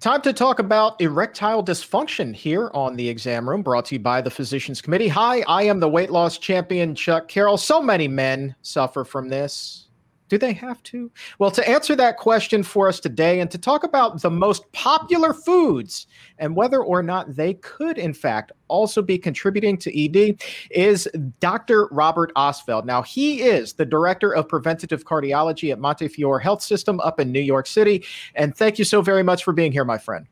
Time to talk about erectile dysfunction here on the exam room, brought to you by the Physicians Committee. Hi, I am the weight loss champion, Chuck Carroll. So many men suffer from this. Do they have to? Well, to answer that question for us today and to talk about the most popular foods and whether or not they could, in fact, also be contributing to ED is Dr. Robert Ostfeld. Now, he is the director of preventative cardiology at Montefiore Health System up in New York City. And thank you so very much for being here, my friend.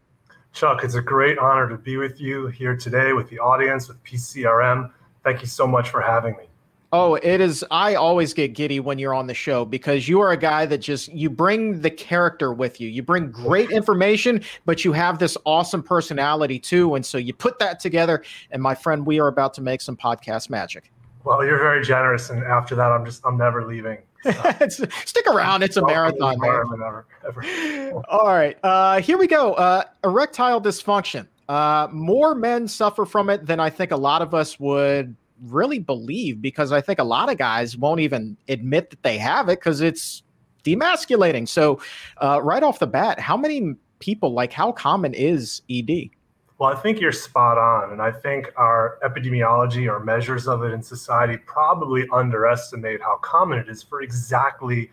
Chuck, it's a great honor to be with you here today with the audience, with PCRM. Thank you so much for having me. Oh, it is. I always get giddy when you're on the show because you are a guy that just you bring the character with you. You bring great information, but you have this awesome personality too. And so you put that together. And my friend, we are about to make some podcast magic. Well, you're very generous, and after that, I'm just I'm never leaving. Stick around; it's a marathon. Ever, ever. All right, uh, here we go. Uh, erectile dysfunction. Uh, more men suffer from it than I think a lot of us would really believe because I think a lot of guys won't even admit that they have it because it's demasculating. So, uh, right off the bat, how many people, like, how common is ED? Well, I think you're spot on. And I think our epidemiology or measures of it in society probably underestimate how common it is for exactly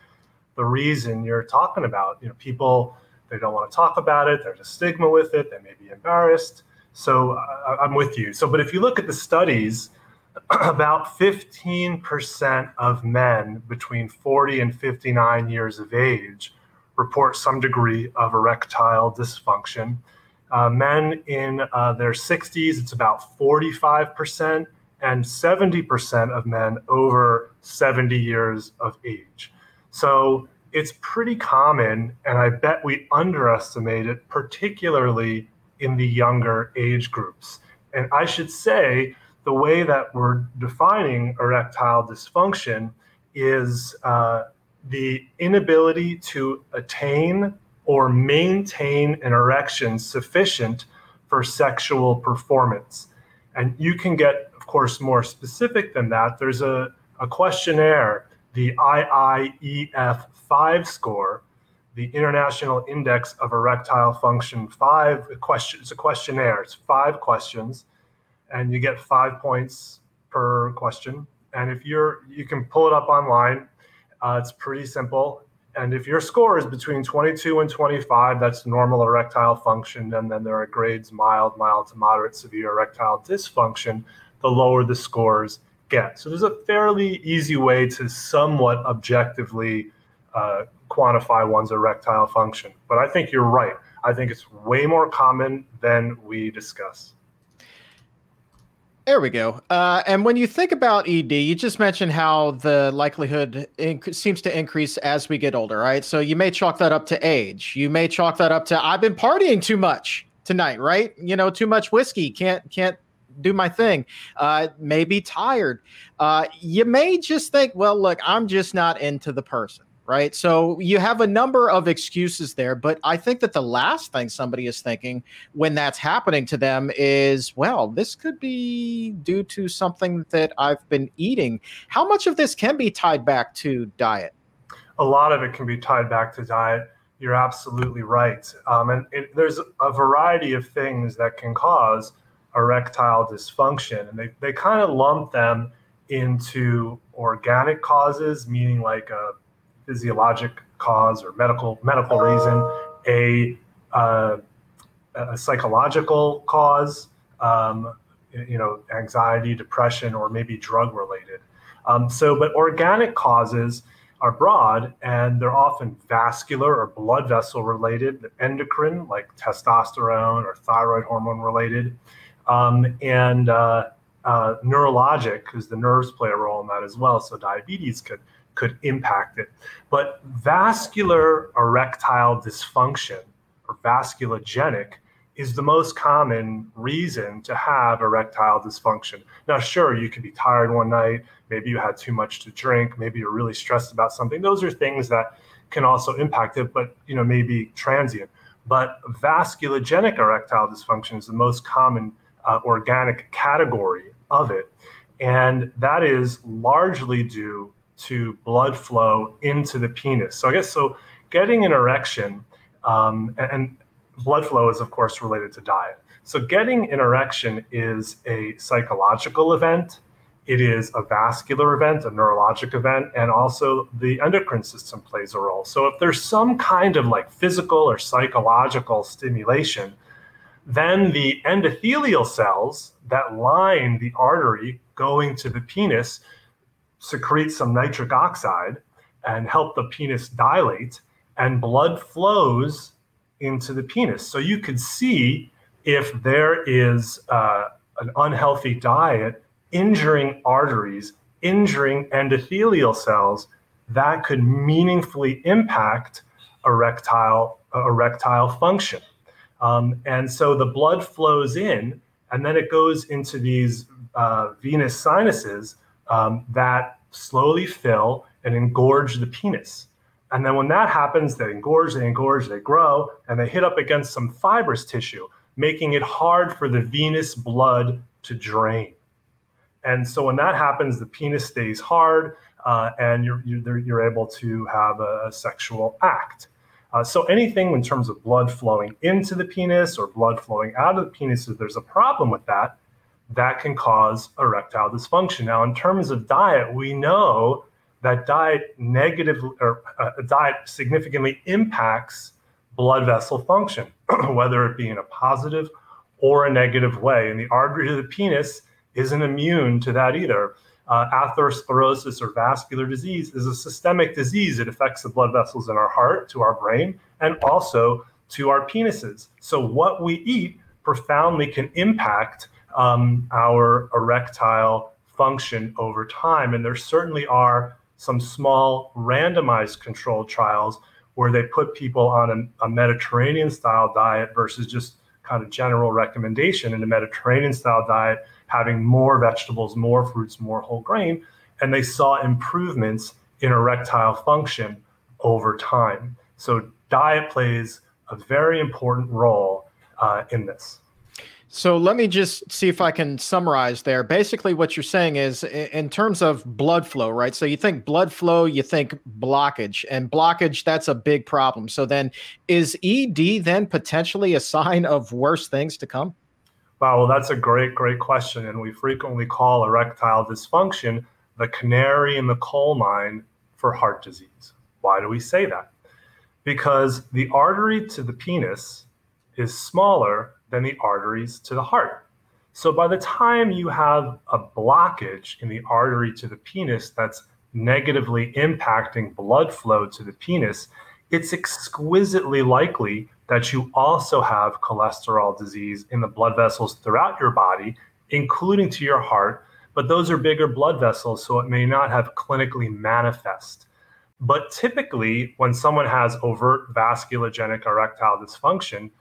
the reason you're talking about. You know, people, they don't want to talk about it, there's a stigma with it, they may be embarrassed. So I'm with you. So, but if you look at the studies, about 15% of men between 40 and 59 years of age report some degree of erectile dysfunction. Uh, men in uh, their 60s, it's about 45%, and 70% of men over 70 years of age. So it's pretty common, and I bet we underestimate it, particularly in the younger age groups. And I should say, the way that we're defining erectile dysfunction is uh, the inability to attain or maintain an erection sufficient for sexual performance. And you can get, of course, more specific than that. There's a, a questionnaire, the IIEF 5 score, the International Index of Erectile Function 5 question. It's a questionnaire, it's five questions and you get five points per question. And if you're, you can pull it up online. Uh, it's pretty simple. And if your score is between 22 and 25, that's normal erectile function. And then there are grades mild, mild to moderate, severe erectile dysfunction, the lower the scores get. So there's a fairly easy way to somewhat objectively uh, quantify one's erectile function. But I think you're right. I think it's way more common than we discuss. There we go. Uh, and when you think about ED, you just mentioned how the likelihood inc- seems to increase as we get older, right? So you may chalk that up to age. You may chalk that up to I've been partying too much tonight, right? You know, too much whiskey. Can't can't do my thing. Uh, may be tired. Uh, you may just think, well, look, I'm just not into the person right? So you have a number of excuses there, but I think that the last thing somebody is thinking when that's happening to them is, well, this could be due to something that I've been eating. How much of this can be tied back to diet? A lot of it can be tied back to diet. You're absolutely right. Um, and it, there's a variety of things that can cause erectile dysfunction, and they, they kind of lump them into organic causes, meaning like a physiologic cause or medical medical reason, a, uh, a psychological cause, um, you know, anxiety, depression, or maybe drug related. Um, so, but organic causes are broad and they're often vascular or blood vessel related, endocrine, like testosterone or thyroid hormone related, um, and uh, uh, neurologic, because the nerves play a role in that as well. So, diabetes could could impact it. But vascular erectile dysfunction or vasculogenic is the most common reason to have erectile dysfunction. Now, sure, you could be tired one night, maybe you had too much to drink, maybe you're really stressed about something. Those are things that can also impact it, but you know, maybe transient. But vasculogenic erectile dysfunction is the most common uh, organic category of it. And that is largely due to blood flow into the penis. So I guess so getting an erection, um, and blood flow is, of course, related to diet. So, getting an erection is a psychological event, it is a vascular event, a neurologic event, and also the endocrine system plays a role. So, if there's some kind of like physical or psychological stimulation, then the endothelial cells that line the artery going to the penis secrete some nitric oxide and help the penis dilate, and blood flows into the penis. So you could see if there is uh, an unhealthy diet injuring arteries, injuring endothelial cells, that could meaningfully impact erectile uh, erectile function. Um, and so the blood flows in, and then it goes into these uh, venous sinuses um, that slowly fill and engorge the penis. And then when that happens, they engorge, they engorge, they grow, and they hit up against some fibrous tissue, making it hard for the venous blood to drain. And so when that happens, the penis stays hard, uh, and you're, you're, you're, able to have a, a sexual act. Uh, so anything in terms of blood flowing into the penis or blood flowing out of the penis, if there's a problem with that, that can cause erectile dysfunction. Now, in terms of diet, we know that diet negatively or uh, diet significantly impacts blood vessel function, whether it be in a positive or a negative way. And the artery to the penis isn't immune to that either. Uh, atherosclerosis or vascular disease is a systemic disease. It affects the blood vessels in our heart, to our brain, and also to our penises. So, what we eat profoundly can impact um, our erectile function over time. And there certainly are some small randomized controlled trials where they put people on a, a Mediterranean style diet versus just kind of general recommendation in a Mediterranean style diet, having more vegetables, more fruits, more whole grain. And they saw improvements in erectile function over time. So, diet plays a very important role uh, in this. So let me just see if I can summarize there. Basically, what you're saying is in terms of blood flow, right? So you think blood flow, you think blockage, and blockage, that's a big problem. So then is ED then potentially a sign of worse things to come? Wow, well, that's a great, great question. And we frequently call erectile dysfunction the canary in the coal mine for heart disease. Why do we say that? Because the artery to the penis is smaller than the arteries to the heart. So by the time you have a blockage in the artery to the penis that's negatively impacting blood flow to the penis, it's exquisitely likely that you also have cholesterol disease in the blood vessels throughout your body, including to your heart. But those are bigger blood vessels, so it may not have clinically manifest. But typically, when someone has overt vasculogenic erectile dysfunction,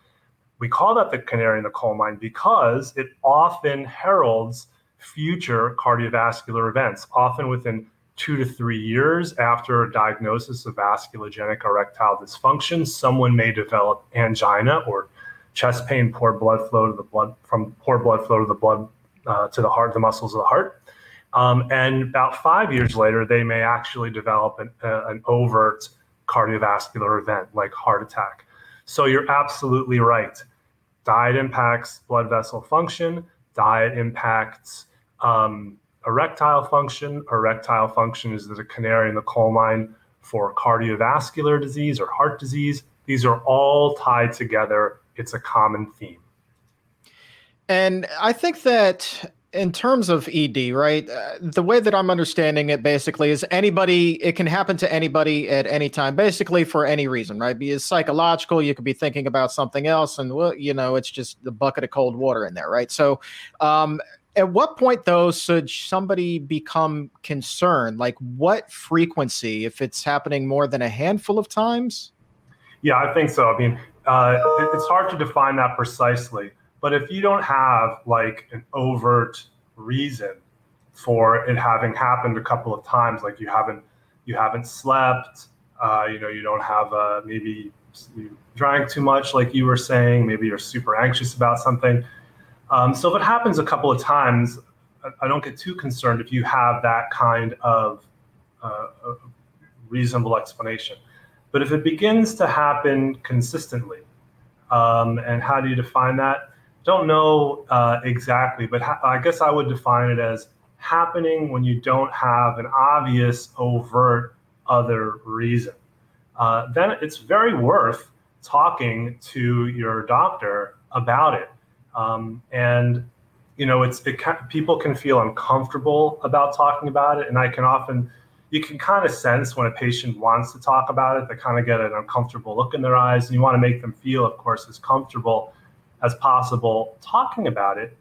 we call that the canary in the coal mine because it often heralds future cardiovascular events, often within two to three years after a diagnosis of vasculogenic erectile dysfunction, someone may develop angina or chest pain, poor blood flow to the blood from poor blood flow to the blood uh, to the heart, the muscles of the heart. Um, and about five years later, they may actually develop an, uh, an overt cardiovascular event like heart attack. So you're absolutely right. Diet impacts blood vessel function. Diet impacts um, erectile function. Erectile function is the canary in the coal mine for cardiovascular disease or heart disease. These are all tied together. It's a common theme. And I think that in terms of ED, right? Uh, the way that I'm understanding it basically is anybody, it can happen to anybody at any time, basically for any reason, right? Be it psychological, you could be thinking about something else, and well, you know, it's just the bucket of cold water in there, right? So, um, at what point though should somebody become concerned? Like, what frequency, if it's happening more than a handful of times? Yeah, I think so. I mean, uh, it's hard to define that precisely but if you don't have like an overt reason for it having happened a couple of times, like you haven't you haven't slept, uh, you know, you don't have uh, maybe you drank too much, like you were saying, maybe you're super anxious about something. Um, so if it happens a couple of times, I don't get too concerned if you have that kind of uh, reasonable explanation. But if it begins to happen consistently, Um, and how do you define that? Don't know uh, exactly, but ha- I guess I would define it as happening when you don't have an obvious, overt other reason. Uh, then it's very worth talking to your doctor about it. Um, and you know, it's it can, people can feel uncomfortable about talking about it, and I can often you can kind of sense when a patient wants to talk about it, they kind of get an uncomfortable look in their eyes, and you want to make them feel, of course, as comfortable as possible talking about it,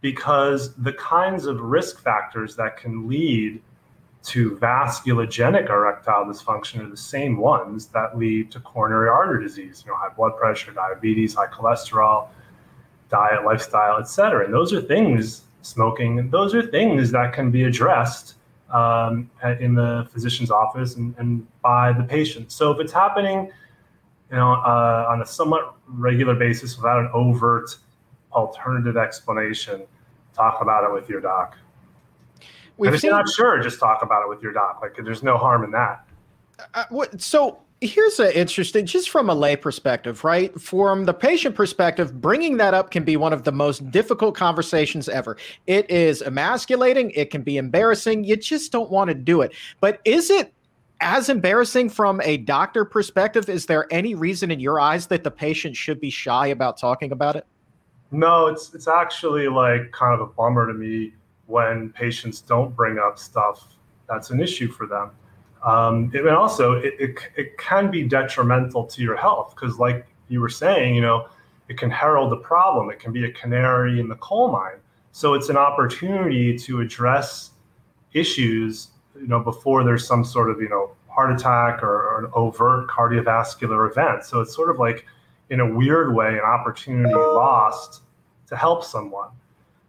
because the kinds of risk factors that can lead to vasculogenic erectile dysfunction are the same ones that lead to coronary artery disease, you know, high blood pressure, diabetes, high cholesterol, diet, lifestyle, et cetera. And those are things, smoking, those are things that can be addressed um, in the physician's office and, and, by the patient. So if it's happening, you know, uh, on a somewhat regular basis without an overt alternative explanation, talk about it with your doc. We've and if seen, you're not sure, just talk about it with your doc. Like, there's no harm in that. Uh, what, so here's an interesting just from a lay perspective right from the patient perspective bringing that up can be one of the most difficult conversations ever it is emasculating it can be embarrassing you just don't want to do it but is it as embarrassing from a doctor perspective is there any reason in your eyes that the patient should be shy about talking about it no it's it's actually like kind of a bummer to me when patients don't bring up stuff that's an issue for them um, and also, it, it, it can be detrimental to your health because, like you were saying, you know, it can herald a problem. It can be a canary in the coal mine. So it's an opportunity to address issues, you know, before there's some sort of, you know, heart attack or, or an overt cardiovascular event. So it's sort of like, in a weird way, an opportunity lost to help someone.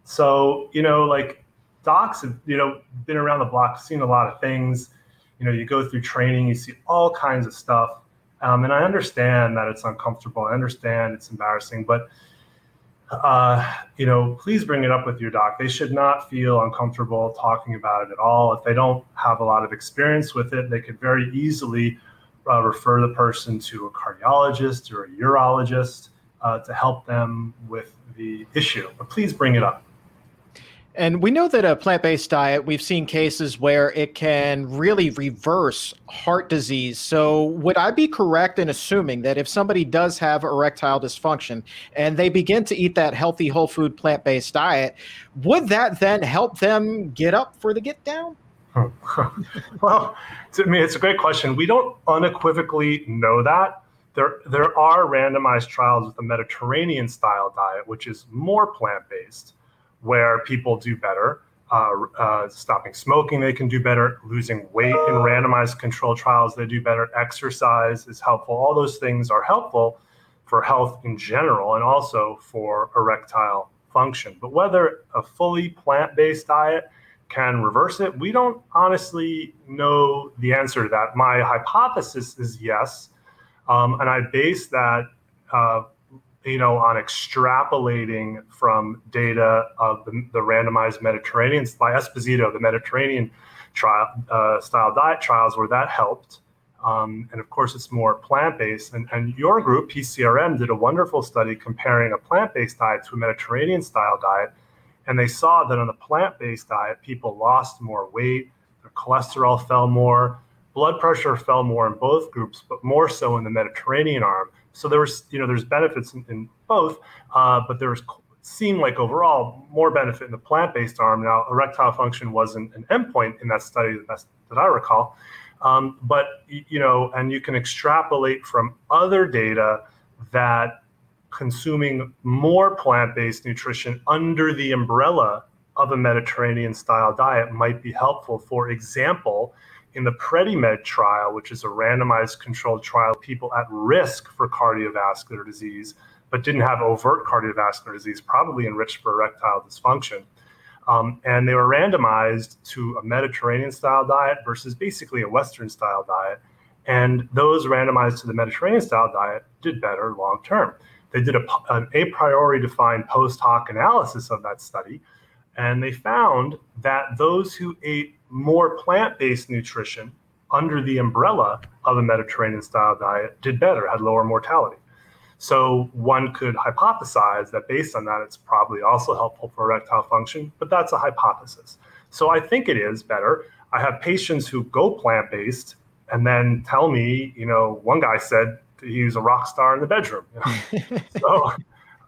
So, you know, like docs have, you know, been around the block, seen a lot of things you know you go through training you see all kinds of stuff um, and i understand that it's uncomfortable i understand it's embarrassing but uh, you know please bring it up with your doc. They should not feel uncomfortable talking about it at all. If they don't have a lot of experience with it they could very easily uh, refer the person to a cardiologist or a urologist uh, to help them with the issue. But please bring it up and we know that a plant based diet, we've seen cases where it can really reverse heart disease. So, would I be correct in assuming that if somebody does have erectile dysfunction and they begin to eat that healthy, whole food, plant based diet, would that then help them get up for the get down? well, to me, it's a great question. We don't unequivocally know that. There, there are randomized trials with the Mediterranean style diet, which is more plant based where people do better. Uh, uh, stopping smoking, they can do better. Losing weight in randomized control trials, they do better. Exercise is helpful. All those things are helpful for health in general and also for erectile function. But whether a fully plant based diet can reverse it, we don't honestly know the answer to that. My hypothesis is yes. Um, and I base that uh, you know, on extrapolating from data of the, the randomized Mediterranean by Esposito, the Mediterranean trial uh, style diet trials, where that helped. Um, and of course, it's more plant based. And, and your group, PCRM, did a wonderful study comparing a plant based diet to a Mediterranean style diet. And they saw that on a plant based diet, people lost more weight, their cholesterol fell more, blood pressure fell more in both groups, but more so in the Mediterranean arm. So there was, you know, there's benefits in, in both, uh, but there was seemed like overall more benefit in the plant-based arm. Now, erectile function wasn't an endpoint in that study that, that I recall, um, but you know, and you can extrapolate from other data that consuming more plant-based nutrition under the umbrella of a Mediterranean style diet might be helpful. For example, in the PREDIMED trial, which is a randomized controlled trial, people at risk for cardiovascular disease, but didn't have overt cardiovascular disease, probably enriched for erectile dysfunction. Um, and they were randomized to a Mediterranean style diet versus basically a Western style diet. And those randomized to the Mediterranean style diet did better long term. They did a, an a priori defined post hoc analysis of that study, and they found that those who ate more plant based nutrition under the umbrella of a Mediterranean style diet did better, had lower mortality. So one could hypothesize that based on that, it's probably also helpful for erectile function, but that's a hypothesis. So I think it is better. I have patients who go plant based and then tell me, you know, one guy said he was a rock star in the bedroom. You know? so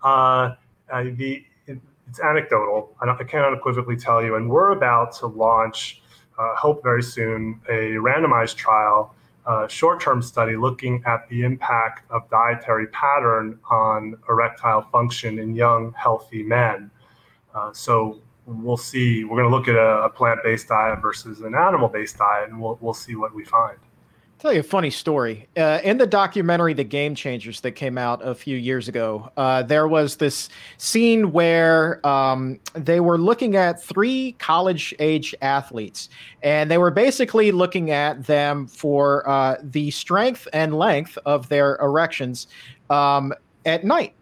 uh, I, the, it's anecdotal. I, I, can't unequivocally tell you. And we're about to launch, uh, hope very soon, a randomized trial uh, short-term study looking at the impact of dietary pattern on erectile function in young, healthy men. Uh, so we'll see. We're going to look at a, a, plant-based diet versus an animal-based diet, and we'll we'll see what we find tell you a funny story. Uh, in the documentary The Game Changers that came out a few years ago, uh, there was this scene where um, they were looking at three college age athletes, and they were basically looking at them for uh, the strength and length of their erections um, at night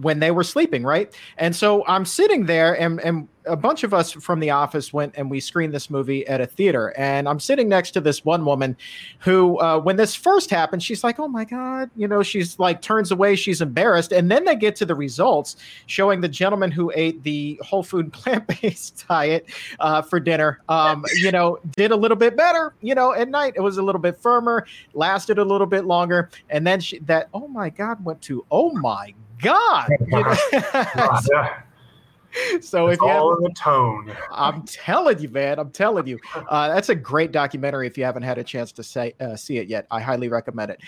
when they were sleeping, right? And so I'm sitting there and, and a bunch of us from the office went and we screened this movie at a theater. And I'm sitting next to this one woman who, uh, when this first happened, she's like, oh my God, you know, she's like turns away, she's embarrassed. And then they get to the results showing the gentleman who ate the whole food plant based diet uh, for dinner, um, you know, did a little bit better, you know, at night. It was a little bit firmer, lasted a little bit longer. And then she, that, oh my God, went to, oh my God. so it's if you all in the tone. I'm telling you man i'm telling you. Uh, that's a great documentary if you haven't had a chance to say uh, see it yet. I highly recommend it.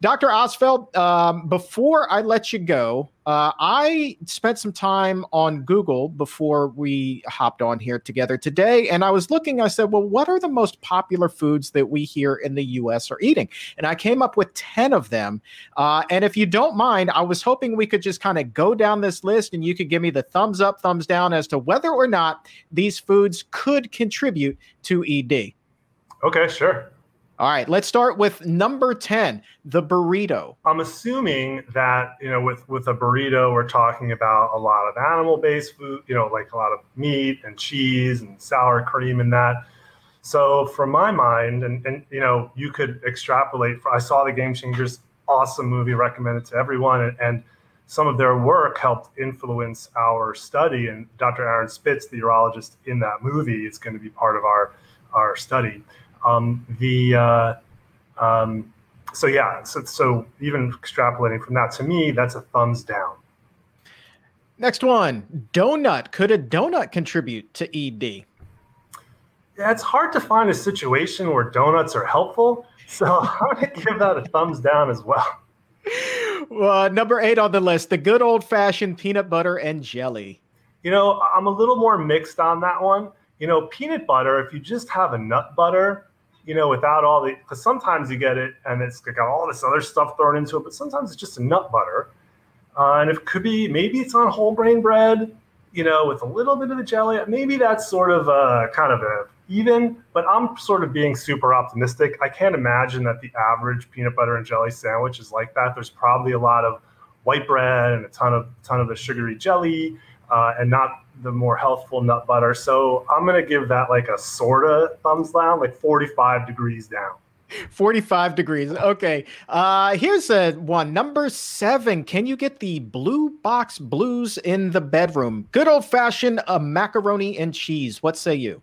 Dr Ostfeld um, before i let you go uh, I spent some time on Google before we hopped on here together today, and I was looking. I said, "Well, what are the most popular foods that we here in the U.S. are eating?" And I came up with ten of them. Uh, and if you don't mind, I was hoping we could just kind of go down this list, and you could give me the thumbs up, thumbs down as to whether or not these foods could contribute to ED. Okay, sure. All right, let's start with number 10, the burrito. I'm assuming that, you know, with with a burrito we're talking about a lot of animal-based food, you know, like a lot of meat and cheese and sour cream and that. So from my mind and and you know, you could extrapolate for, I saw the Game Changers awesome movie recommended to everyone and, and some of their work helped influence our study and Dr. Aaron Spitz, the urologist in that movie, is going to be part of our our study. Um, the uh, um, so yeah, so, so even extrapolating from that, to me, that's a thumbs down. Next one, donut. Could a donut contribute to ED? Yeah, it's hard to find a situation where donuts are helpful. So I'm to give that a thumbs down as well. well. Number eight on the list, the good old fashioned peanut butter and jelly. You know, I'm a little more mixed on that one. You know, peanut butter, if you just have a nut butter, you know, without all the, because sometimes you get it and it's got all this other stuff thrown into it, but sometimes it's just a nut butter. Uh, and it could be, maybe it's on whole grain bread, you know, with a little bit of the jelly. Maybe that's sort of a kind of a even, but I'm sort of being super optimistic. I can't imagine that the average peanut butter and jelly sandwich is like that. There's probably a lot of white bread and a ton of ton of the sugary jelly uh, and not the more healthful nut butter. So I'm gonna give that like a sorta thumbs down, like 45 degrees down. 45 degrees. Okay. Uh here's a one. Number seven. Can you get the blue box blues in the bedroom? Good old fashioned uh, macaroni and cheese. What say you?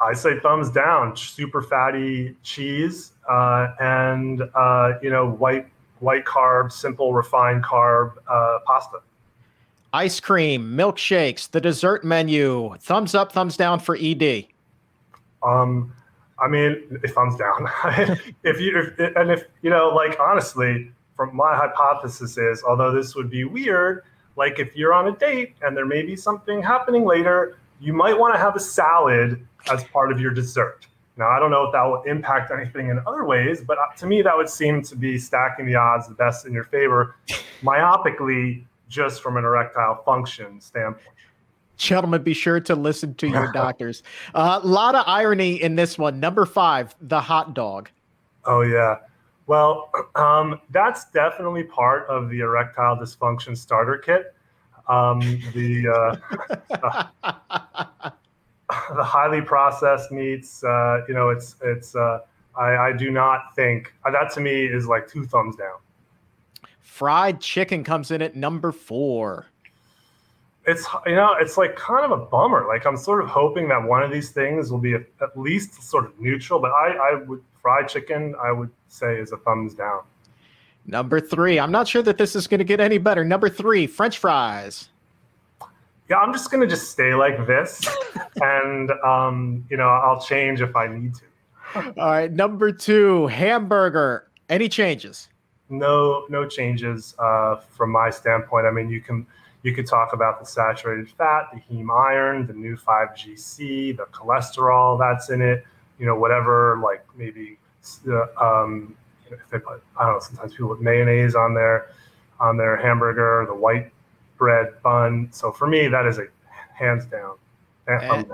I say thumbs down. Super fatty cheese uh, and uh, you know white white carb, simple refined carb uh, pasta ice cream, milkshakes, the dessert menu. Thumbs up, thumbs down for ED. Um, I mean, thumbs down. if you if, and if you know, like honestly, from my hypothesis is, although this would be weird, like if you're on a date and there may be something happening later, you might want to have a salad as part of your dessert. Now, I don't know if that will impact anything in other ways, but uh, to me, that would seem to be stacking the odds the best in your favor. Myopically, just from an erectile function standpoint. Gentlemen, be sure to listen to your doctors. A uh, lot of irony in this one. Number five, the hot dog. Oh, yeah. Well, um, that's definitely part of the erectile dysfunction starter kit. Um, the, uh, the highly processed meats, uh, you know, it's, it's, uh, I, I do not think that to me is like two thumbs down Fried chicken comes in at number four. It's you know it's like kind of a bummer. Like I'm sort of hoping that one of these things will be at least sort of neutral. But I, I would fried chicken. I would say is a thumbs down. Number three. I'm not sure that this is going to get any better. Number three, French fries. Yeah, I'm just gonna just stay like this, and um, you know I'll change if I need to. All right, number two, hamburger. Any changes? No, no changes uh, from my standpoint. I mean, you can you could talk about the saturated fat, the heme iron, the Neu5Gc, the cholesterol that's in it. You know, whatever, like maybe uh, um, if they put, I don't know, sometimes people put mayonnaise on their on their hamburger, the white bread bun. So for me, that is a hands down. And,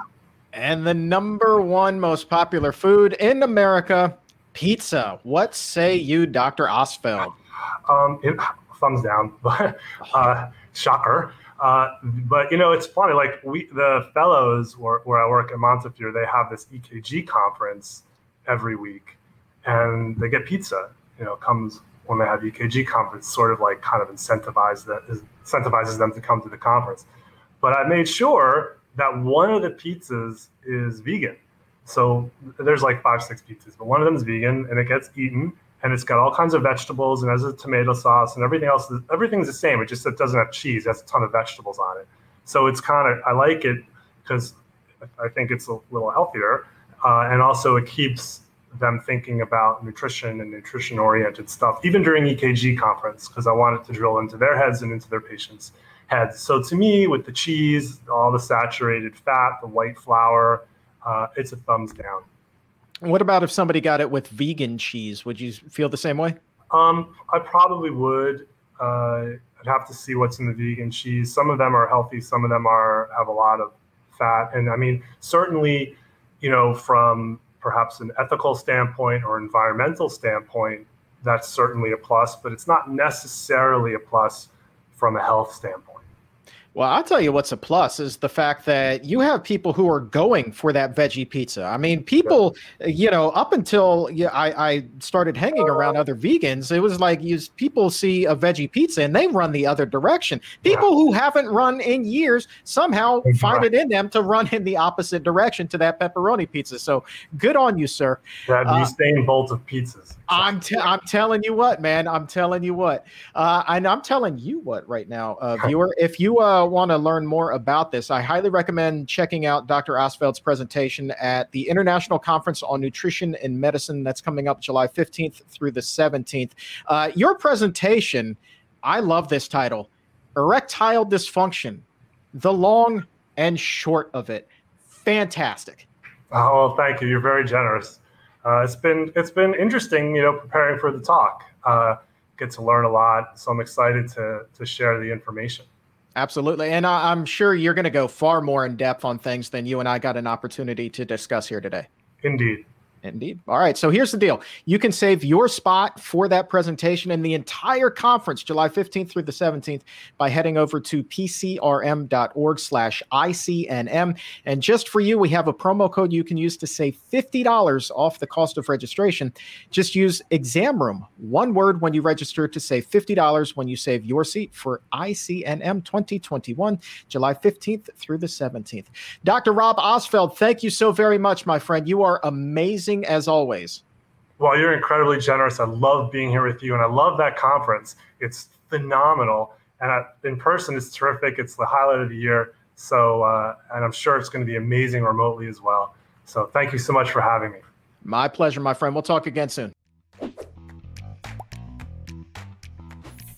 and the number one most popular food in America, pizza. What say you, Dr. Ostfeld? Um, it, thumbs down, but uh, shocker. Uh, but you know, it's funny. Like we, the fellows where, where I work at Montefiore, they have this EKG conference every week, and they get pizza. You know, comes when they have EKG conference, sort of like kind of incentivize that incentivizes them to come to the conference. But I made sure that one of the pizzas is vegan. So there's like five, six pizzas, but one of them is vegan and it gets eaten and it's got all kinds of vegetables and has a tomato sauce and everything else. Everything's the same. It just it doesn't have cheese. It has a ton of vegetables on it. So it's kind of I like it because I think it's a little healthier, uh, and also it keeps them thinking about nutrition and nutrition oriented stuff, even during EKG conference, because I wanted to drill into their heads and into their patients' heads. So to me, with the cheese, all the saturated fat, the white flour, uh, it's a thumbs down. What about if somebody got it with vegan cheese? Would you feel the same way? Um, I probably would. Uh, I'd have to see what's in the vegan cheese. Some of them are healthy. Some of them are have a lot of fat. And I mean, certainly, you know, from perhaps an ethical standpoint or environmental standpoint, that's certainly a plus. But it's not necessarily a plus from a health standpoint. Well, I'll tell you what's a plus is the fact that you have people who are going for that veggie pizza. I mean, people, you know, up until yeah, I, I started hanging around other vegans, it was like you people see a veggie pizza and they run the other direction. People who haven't run in years somehow find it in them to run in the opposite direction to that pepperoni pizza. So good on you, sir. That uh, Usain Bolt of pizzas. I'm I'm telling you what, man. I'm telling you what. Uh, and I'm telling you what right now, uh, viewer. If you uh, want to learn more about this, I highly recommend checking out Dr. Ostfeld's presentation at the International Conference on Nutrition and Medicine that's coming up July 15th through the 17th. Uh, your presentation, I love this title Erectile Dysfunction, the long and short of it. Fantastic. Oh, well, thank you. You're very generous uh, it's been it's been interesting, you know, preparing for the talk. Uh, get to learn a lot, so I'm excited to to share the information. Absolutely, and I, I'm sure you're going to go far more in depth on things than you and I got an opportunity to discuss here today. Indeed. Indeed. All right. So here's the deal. You can save your spot for that presentation and the entire conference, July 15th through the 17th, by heading over to pcrm.org slash ICNM. And just for you, we have a promo code you can use to save $50 off the cost of registration. Just use exam room, one word when you register to save $50 when you save your seat for ICNM 2021, July 15th through the 17th. Dr. Rob Ostfeld, thank you so very much, my friend. You are amazing amazing as always. Well, you're incredibly generous. I love being here with you, and I love that conference. It's phenomenal, and I, in person, it's terrific. It's the highlight of the year. So, uh, and I'm sure it's going to be amazing remotely as well. So, thank you so much for having me. My pleasure, my friend. We'll talk again soon.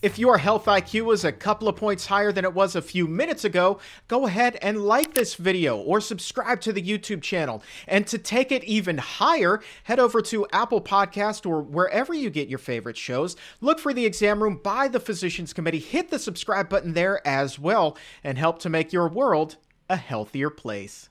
If your health IQ is a couple of points higher than it was a few minutes ago, go ahead and like this video or subscribe to the YouTube channel. And to take it even higher, head over to Apple Podcast or wherever you get your favorite shows. Look for the exam room by the Physicians Committee. Hit the subscribe button there as well and help to make your world a healthier place.